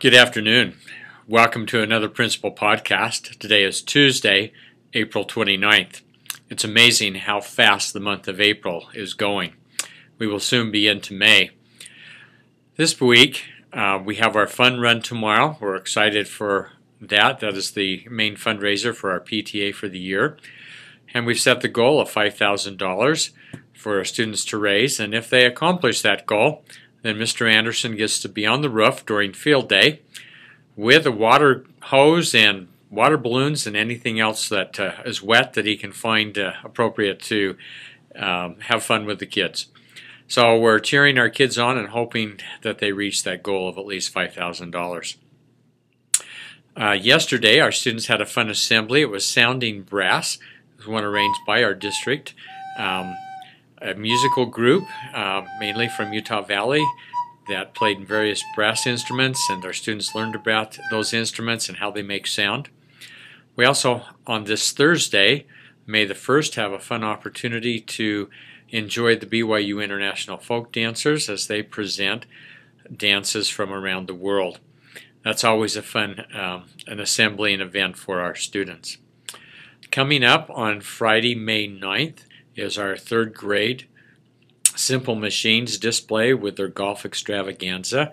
Good afternoon. Welcome to another Principal Podcast. Today is Tuesday, April 29th. It's amazing how fast the month of April is going. We will soon be into May. This week, uh, we have our fun run tomorrow. We're excited for that. That is the main fundraiser for our PTA for the year. And we've set the goal of $5,000 for our students to raise. And if they accomplish that goal, then Mr. Anderson gets to be on the roof during field day with a water hose and water balloons and anything else that uh, is wet that he can find uh, appropriate to um, have fun with the kids. So we're cheering our kids on and hoping that they reach that goal of at least $5,000. Uh, yesterday, our students had a fun assembly. It was Sounding Brass. It was one arranged by our district. Um, a musical group, uh, mainly from Utah Valley, that played various brass instruments, and our students learned about those instruments and how they make sound. We also, on this Thursday, May the 1st, have a fun opportunity to enjoy the BYU International Folk Dancers as they present dances from around the world. That's always a fun um, an assembly and event for our students. Coming up on Friday, May 9th, is our third grade Simple Machines display with their golf extravaganza.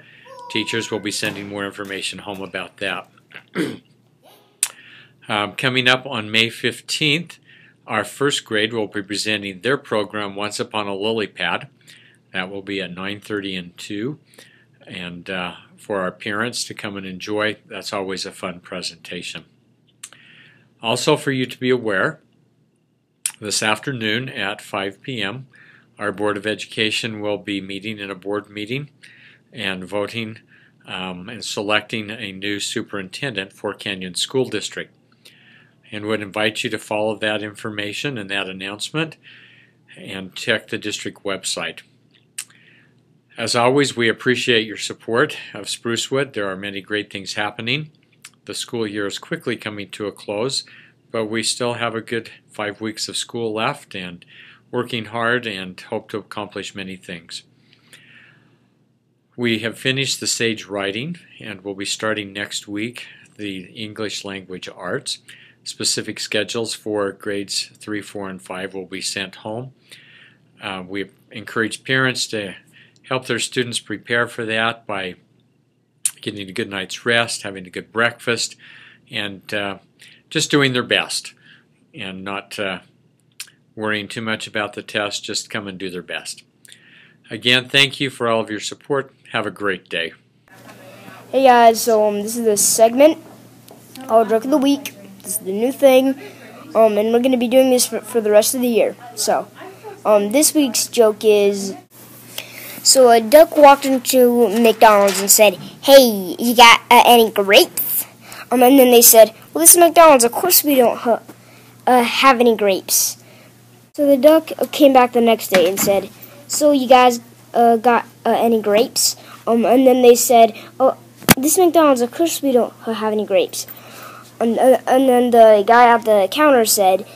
Teachers will be sending more information home about that. um, coming up on May 15th, our first grade will be presenting their program Once Upon a Lily Pad. That will be at 9:30 and 2, and uh, for our parents to come and enjoy. That's always a fun presentation. Also, for you to be aware, this afternoon at 5 p.m., our Board of Education will be meeting in a board meeting and voting um, and selecting a new superintendent for Canyon School District. And would invite you to follow that information and that announcement and check the district website. As always, we appreciate your support of Sprucewood. There are many great things happening. The school year is quickly coming to a close, but we still have a good five weeks of school left and working hard and hope to accomplish many things. We have finished the SAGE writing and we'll be starting next week the English language arts. Specific schedules for grades 3, 4, and 5 will be sent home. Uh, we encourage parents to help their students prepare for that by getting a good night's rest, having a good breakfast, and uh, just doing their best and not uh, worrying too much about the test. Just come and do their best. Again, thank you for all of your support. Have a great day. Hey guys, so um, this is the segment called Joke of the Week. This is the new thing, um, and we're going to be doing this for, for the rest of the year. So, um, this week's joke is so a duck walked into McDonald's and said, "Hey, you got uh, any grapes?" Um, and then they said, "Well, this is McDonald's. Of course we don't ha- uh, have any grapes." So the duck came back the next day and said, "So you guys uh, got uh, any grapes?" Um, and then they said, "Oh, this McDonald's. Of course we don't have any grapes." And, uh, and then the guy at the counter said,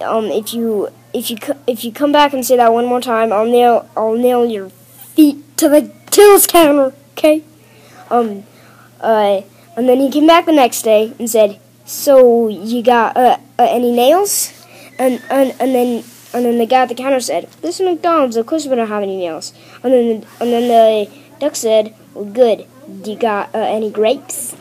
um, "If you if you if you come back and say that one more time, I'll nail I'll nail your feet to the tills counter, okay? Um, uh, and then he came back the next day and said, "So you got uh, uh, any nails?" And and and then and then the guy at the counter said, "This is McDonald's. Of course we don't have any nails." And then and then the duck said, "Well, good. Do you got uh, any grapes?"